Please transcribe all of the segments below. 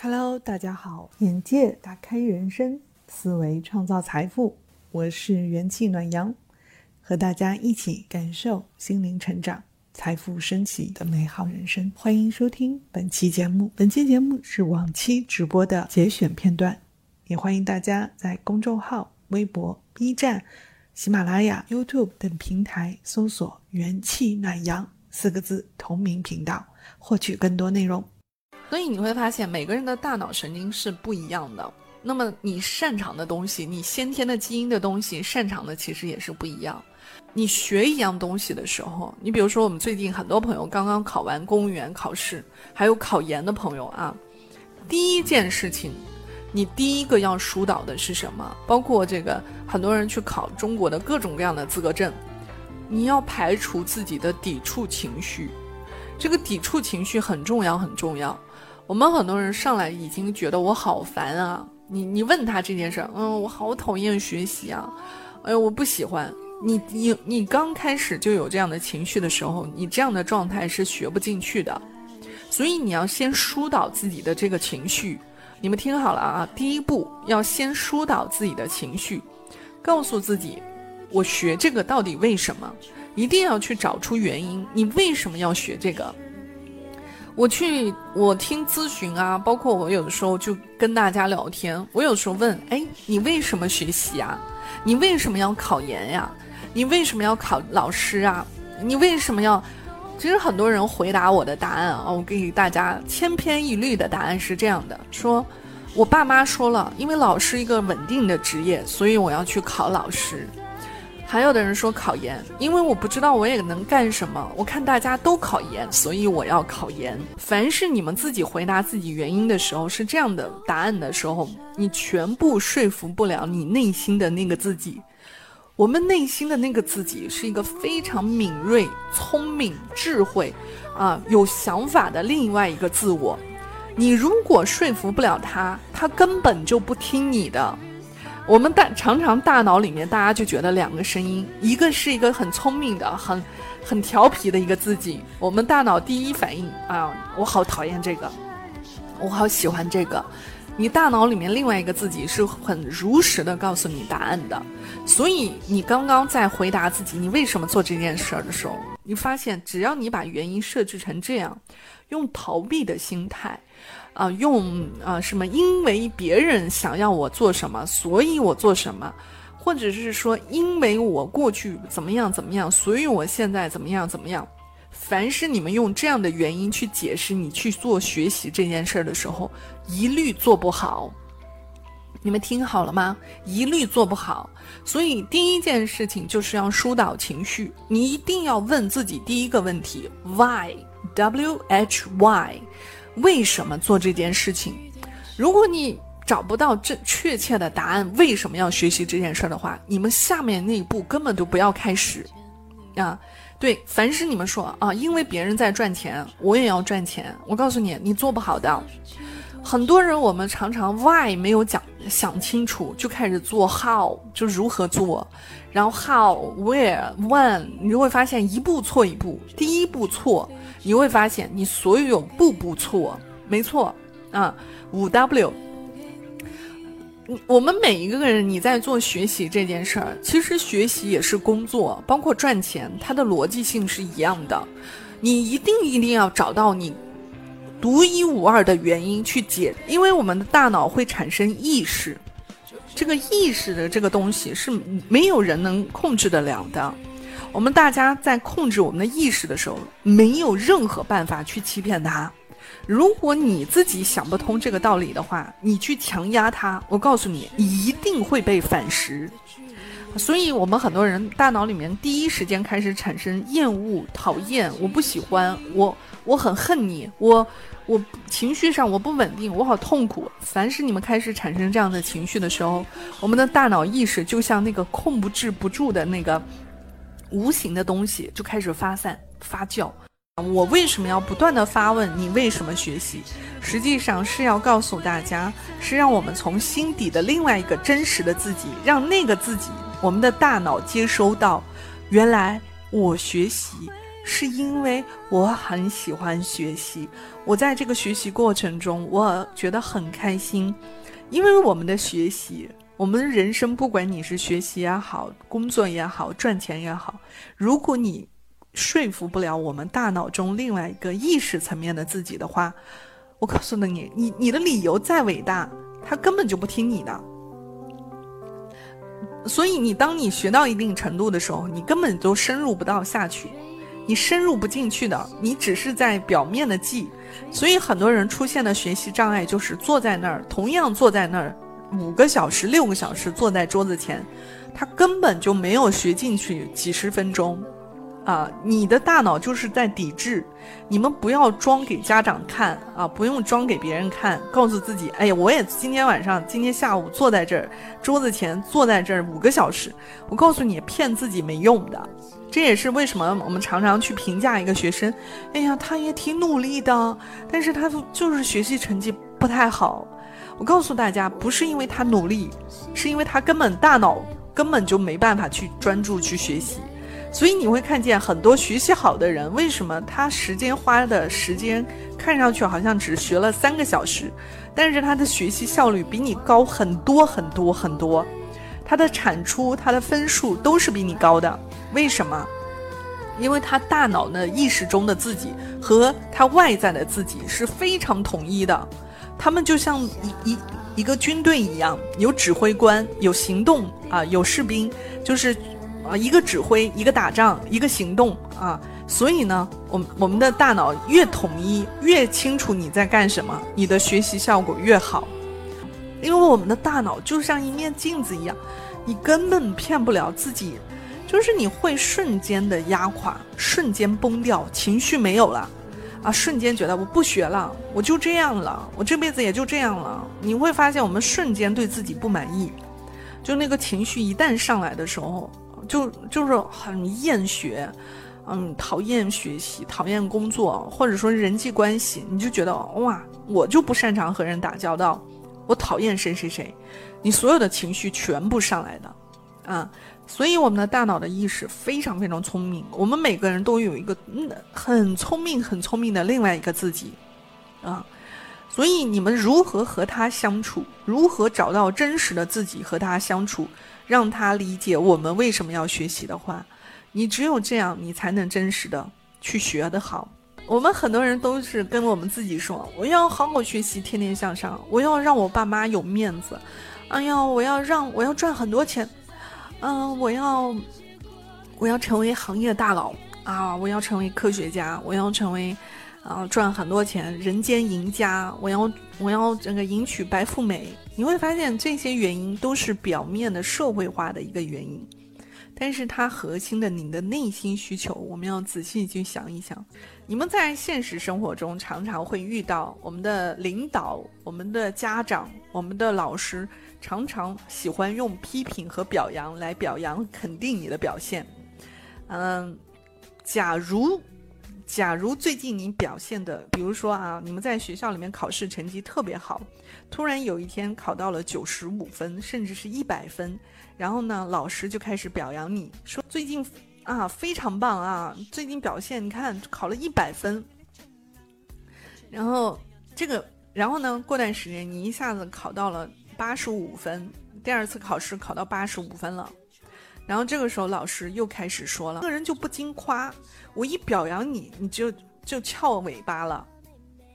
Hello，大家好，眼界打开人生，思维创造财富，我是元气暖阳，和大家一起感受心灵成长、财富升起的美好人生。欢迎收听本期节目，本期节目是往期直播的节选片段，也欢迎大家在公众号、微博、B 站、喜马拉雅、YouTube 等平台搜索“元气暖阳”四个字同名频道，获取更多内容。所以你会发现，每个人的大脑神经是不一样的。那么你擅长的东西，你先天的基因的东西，擅长的其实也是不一样。你学一样东西的时候，你比如说我们最近很多朋友刚刚考完公务员考试，还有考研的朋友啊，第一件事情，你第一个要疏导的是什么？包括这个很多人去考中国的各种各样的资格证，你要排除自己的抵触情绪，这个抵触情绪很重要，很重要。我们很多人上来已经觉得我好烦啊！你你问他这件事，嗯，我好讨厌学习啊，哎呦，我不喜欢。你你你刚开始就有这样的情绪的时候，你这样的状态是学不进去的。所以你要先疏导自己的这个情绪。你们听好了啊，第一步要先疏导自己的情绪，告诉自己，我学这个到底为什么？一定要去找出原因，你为什么要学这个？我去，我听咨询啊，包括我有的时候就跟大家聊天。我有时候问，哎，你为什么学习啊？你为什么要考研呀？你为什么要考老师啊？你为什么要？其实很多人回答我的答案啊，我给大家千篇一律的答案是这样的：说，我爸妈说了，因为老师一个稳定的职业，所以我要去考老师。还有的人说考研，因为我不知道我也能干什么。我看大家都考研，所以我要考研。凡是你们自己回答自己原因的时候是这样的答案的时候，你全部说服不了你内心的那个自己。我们内心的那个自己是一个非常敏锐、聪明、智慧，啊，有想法的另外一个自我。你如果说服不了他，他根本就不听你的。我们大常常大脑里面，大家就觉得两个声音，一个是一个很聪明的、很很调皮的一个自己。我们大脑第一反应啊，我好讨厌这个，我好喜欢这个。你大脑里面另外一个自己是很如实的告诉你答案的。所以你刚刚在回答自己你为什么做这件事儿的时候，你发现只要你把原因设置成这样，用逃避的心态。啊，用啊什么？因为别人想要我做什么，所以我做什么，或者是说，因为我过去怎么样怎么样，所以我现在怎么样怎么样。凡是你们用这样的原因去解释你去做学习这件事儿的时候，一律做不好。你们听好了吗？一律做不好。所以第一件事情就是要疏导情绪，你一定要问自己第一个问题：Why？W H Y。为什么做这件事情？如果你找不到这确切的答案，为什么要学习这件事儿的话，你们下面那一步根本就不要开始，啊，对，凡是你们说啊，因为别人在赚钱，我也要赚钱，我告诉你，你做不好的。很多人我们常常 why 没有讲想清楚，就开始做 how 就如何做，然后 how where when 你就会发现一步错一步，第一步错。你会发现，你所有步步错，没错啊。五 W，我们每一个人，你在做学习这件事儿，其实学习也是工作，包括赚钱，它的逻辑性是一样的。你一定一定要找到你独一无二的原因去解，因为我们的大脑会产生意识，这个意识的这个东西是没有人能控制得了的。我们大家在控制我们的意识的时候，没有任何办法去欺骗他。如果你自己想不通这个道理的话，你去强压他，我告诉你，一定会被反噬。所以，我们很多人大脑里面第一时间开始产生厌恶、讨厌，我不喜欢，我我很恨你，我我情绪上我不稳定，我好痛苦。凡是你们开始产生这样的情绪的时候，我们的大脑意识就像那个控不制不住的那个。无形的东西就开始发散发酵。我为什么要不断的发问？你为什么学习？实际上是要告诉大家，是让我们从心底的另外一个真实的自己，让那个自己，我们的大脑接收到，原来我学习是因为我很喜欢学习，我在这个学习过程中，我觉得很开心。因为我们的学习，我们人生，不管你是学习也好，工作也好，赚钱也好，如果你说服不了我们大脑中另外一个意识层面的自己的话，我告诉了你，你你的理由再伟大，他根本就不听你的。所以，你当你学到一定程度的时候，你根本都深入不到下去。你深入不进去的，你只是在表面的记，所以很多人出现的学习障碍就是坐在那儿，同样坐在那儿五个小时、六个小时坐在桌子前，他根本就没有学进去几十分钟。啊，你的大脑就是在抵制，你们不要装给家长看啊，不用装给别人看，告诉自己，哎呀，我也今天晚上、今天下午坐在这儿桌子前坐在这儿五个小时，我告诉你，骗自己没用的。这也是为什么我们常常去评价一个学生，哎呀，他也挺努力的，但是他就是学习成绩不太好。我告诉大家，不是因为他努力，是因为他根本大脑根本就没办法去专注去学习。所以你会看见很多学习好的人，为什么他时间花的时间看上去好像只学了三个小时，但是他的学习效率比你高很多很多很多，他的产出、他的分数都是比你高的。为什么？因为他大脑呢意识中的自己和他外在的自己是非常统一的，他们就像一一一个军队一样，有指挥官，有行动啊，有士兵，就是。啊，一个指挥，一个打仗，一个行动啊！所以呢，我们我们的大脑越统一，越清楚你在干什么，你的学习效果越好。因为我们的大脑就像一面镜子一样，你根本骗不了自己，就是你会瞬间的压垮，瞬间崩掉，情绪没有了，啊，瞬间觉得我不学了，我就这样了，我这辈子也就这样了。你会发现，我们瞬间对自己不满意，就那个情绪一旦上来的时候。就就是很厌学，嗯，讨厌学习，讨厌工作，或者说人际关系，你就觉得哇，我就不擅长和人打交道，我讨厌谁谁谁，你所有的情绪全部上来的，啊，所以我们的大脑的意识非常非常聪明，我们每个人都有一个嗯很聪明很聪明的另外一个自己，啊，所以你们如何和他相处，如何找到真实的自己和他相处。让他理解我们为什么要学习的话，你只有这样，你才能真实的去学得好。我们很多人都是跟我们自己说：“我要好好学习，天天向上，我要让我爸妈有面子。”哎呀，我要让我要赚很多钱，嗯，我要我要成为行业大佬啊，我要成为科学家，我要成为。啊，赚很多钱，人间赢家，我要我要这个迎娶白富美。你会发现这些原因都是表面的社会化的一个原因，但是它核心的你的内心需求，我们要仔细去想一想。你们在现实生活中常常会遇到我们的领导、我们的家长、我们的老师，常常喜欢用批评和表扬来表扬肯定你的表现。嗯，假如。假如最近你表现的，比如说啊，你们在学校里面考试成绩特别好，突然有一天考到了九十五分，甚至是一百分，然后呢，老师就开始表扬你说最近啊非常棒啊，最近表现你看考了一百分，然后这个，然后呢，过段时间你一下子考到了八十五分，第二次考试考到八十五分了。然后这个时候，老师又开始说了：“个人就不经夸，我一表扬你，你就就翘尾巴了。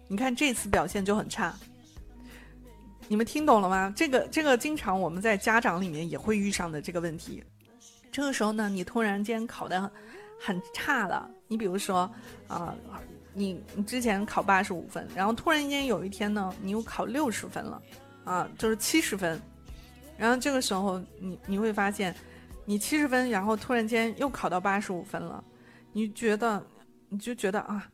你看这次表现就很差。你们听懂了吗？这个这个，经常我们在家长里面也会遇上的这个问题。这个时候呢，你突然间考的很差了。你比如说啊，你你之前考八十五分，然后突然间有一天呢，你又考六十分了，啊，就是七十分。然后这个时候，你你会发现。”你七十分，然后突然间又考到八十五分了，你觉得，你就觉得啊，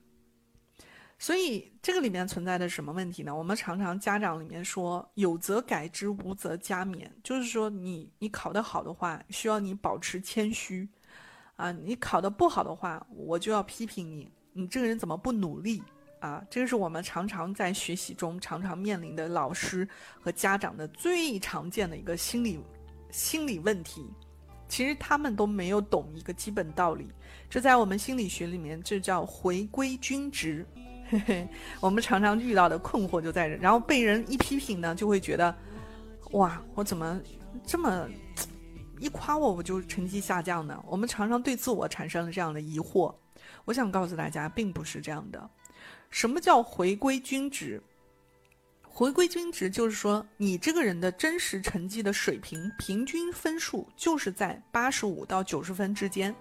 所以这个里面存在的什么问题呢？我们常常家长里面说“有则改之，无则加勉”，就是说你你考得好的话，需要你保持谦虚，啊，你考得不好的话，我就要批评你，你这个人怎么不努力啊？这个是我们常常在学习中常常面临的老师和家长的最常见的一个心理心理问题。其实他们都没有懂一个基本道理，这在我们心理学里面，这叫回归均值。嘿嘿，我们常常遇到的困惑就在这，然后被人一批评呢，就会觉得，哇，我怎么这么一夸我，我就成绩下降呢？我们常常对自我产生了这样的疑惑。我想告诉大家，并不是这样的。什么叫回归均值？回归均值就是说，你这个人的真实成绩的水平平均分数就是在八十五到九十分之间。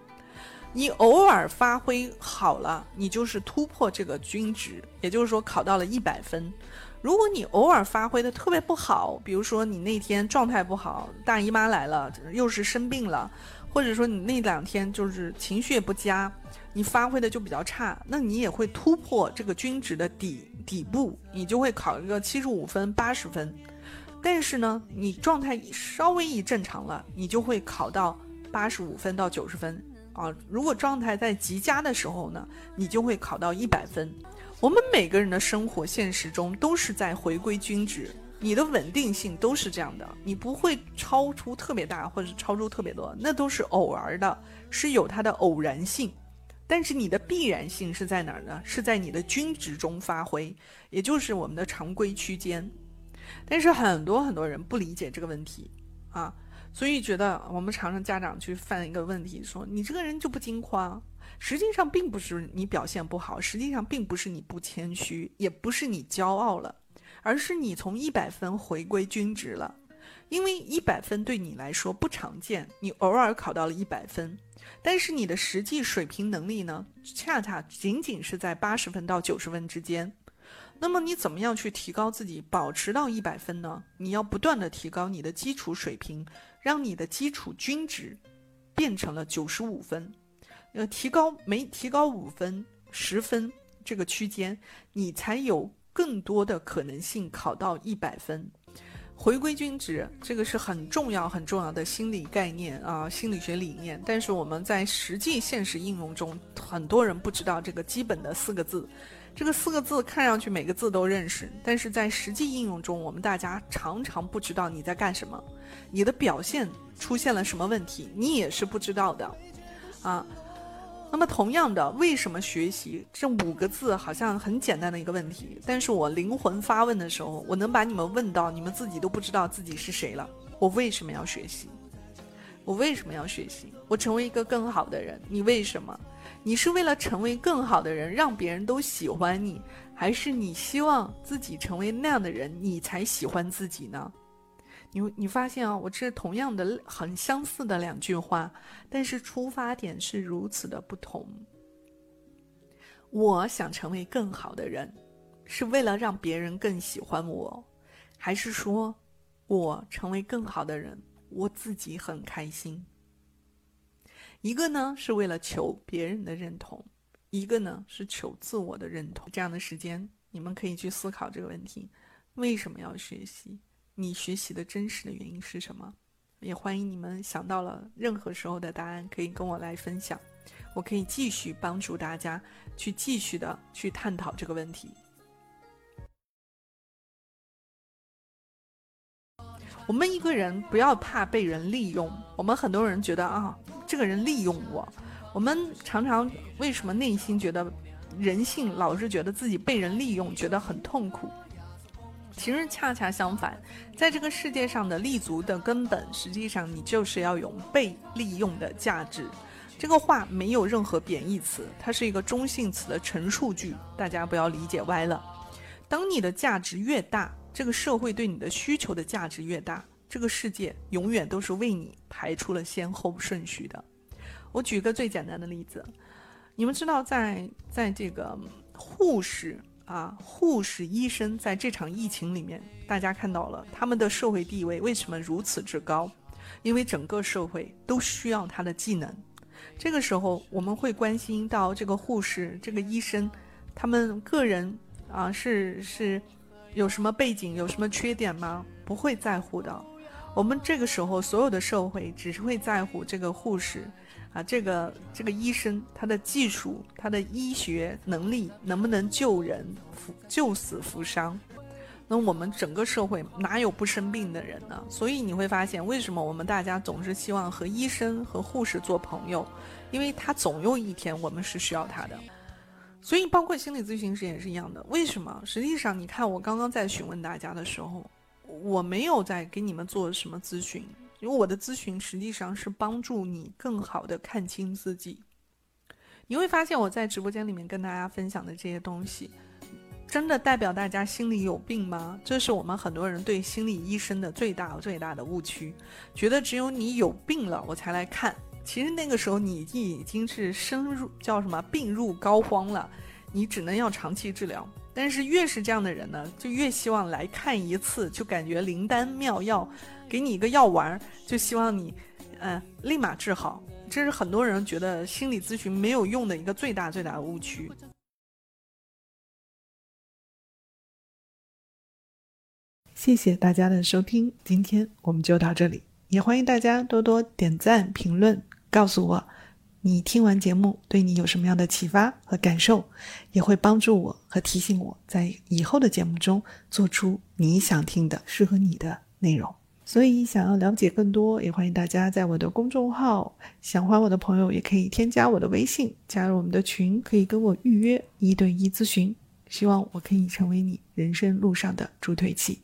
你偶尔发挥好了，你就是突破这个均值，也就是说考到了一百分。如果你偶尔发挥的特别不好，比如说你那天状态不好，大姨妈来了，又是生病了，或者说你那两天就是情绪也不佳，你发挥的就比较差，那你也会突破这个均值的底底部，你就会考一个七十五分、八十分。但是呢，你状态稍微一正常了，你就会考到八十五分到九十分啊。如果状态在极佳的时候呢，你就会考到一百分。我们每个人的生活现实中都是在回归均值，你的稳定性都是这样的，你不会超出特别大，或者超出特别多，那都是偶尔的，是有它的偶然性。但是你的必然性是在哪儿呢？是在你的均值中发挥，也就是我们的常规区间。但是很多很多人不理解这个问题啊，所以觉得我们常常家长去犯一个问题，说你这个人就不惊慌。实际上并不是你表现不好，实际上并不是你不谦虚，也不是你骄傲了，而是你从一百分回归均值了。因为一百分对你来说不常见，你偶尔考到了一百分，但是你的实际水平能力呢，恰恰仅仅是在八十分到九十分之间。那么你怎么样去提高自己，保持到一百分呢？你要不断的提高你的基础水平，让你的基础均值变成了九十五分。呃，提高没提高五分、十分这个区间，你才有更多的可能性考到一百分。回归均值，这个是很重要、很重要的心理概念啊，心理学理念。但是我们在实际现实应用中，很多人不知道这个基本的四个字。这个四个字看上去每个字都认识，但是在实际应用中，我们大家常常不知道你在干什么，你的表现出现了什么问题，你也是不知道的，啊。那么，同样的，为什么学习这五个字好像很简单的一个问题？但是我灵魂发问的时候，我能把你们问到，你们自己都不知道自己是谁了。我为什么要学习？我为什么要学习？我成为一个更好的人。你为什么？你是为了成为更好的人，让别人都喜欢你，还是你希望自己成为那样的人，你才喜欢自己呢？你你发现啊，我这同样的很相似的两句话，但是出发点是如此的不同。我想成为更好的人，是为了让别人更喜欢我，还是说我成为更好的人，我自己很开心？一个呢是为了求别人的认同，一个呢是求自我的认同。这样的时间，你们可以去思考这个问题：为什么要学习？你学习的真实的原因是什么？也欢迎你们想到了任何时候的答案，可以跟我来分享，我可以继续帮助大家去继续的去探讨这个问题。我们一个人不要怕被人利用，我们很多人觉得啊，这个人利用我，我们常常为什么内心觉得人性老是觉得自己被人利用，觉得很痛苦？其实恰恰相反，在这个世界上的立足的根本，实际上你就是要有被利用的价值。这个话没有任何贬义词，它是一个中性词的陈述句，大家不要理解歪了。当你的价值越大，这个社会对你的需求的价值越大，这个世界永远都是为你排出了先后顺序的。我举个最简单的例子，你们知道，在在这个护士。啊，护士、医生在这场疫情里面，大家看到了他们的社会地位为什么如此之高？因为整个社会都需要他的技能。这个时候，我们会关心到这个护士、这个医生，他们个人啊是是有什么背景、有什么缺点吗？不会在乎的。我们这个时候，所有的社会只是会在乎这个护士。啊，这个这个医生他的技术，他的医学能力能不能救人、救死扶伤？那我们整个社会哪有不生病的人呢？所以你会发现，为什么我们大家总是希望和医生和护士做朋友？因为他总有一天我们是需要他的。所以，包括心理咨询师也是一样的。为什么？实际上，你看我刚刚在询问大家的时候，我没有在给你们做什么咨询，因为我的咨询实际上是帮助你更好的看清自己。你会发现我在直播间里面跟大家分享的这些东西，真的代表大家心里有病吗？这是我们很多人对心理医生的最大最大的误区，觉得只有你有病了我才来看。其实那个时候你已经是深入叫什么病入膏肓了，你只能要长期治疗。但是越是这样的人呢，就越希望来看一次，就感觉灵丹妙药，给你一个药丸，就希望你，嗯，立马治好。这是很多人觉得心理咨询没有用的一个最大最大的误区。谢谢大家的收听，今天我们就到这里，也欢迎大家多多点赞评论。告诉我，你听完节目对你有什么样的启发和感受，也会帮助我和提醒我在以后的节目中做出你想听的、适合你的内容。所以，想要了解更多，也欢迎大家在我的公众号“想欢我的朋友”也可以添加我的微信，加入我们的群，可以跟我预约一对一咨询。希望我可以成为你人生路上的助推器，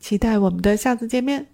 期待我们的下次见面。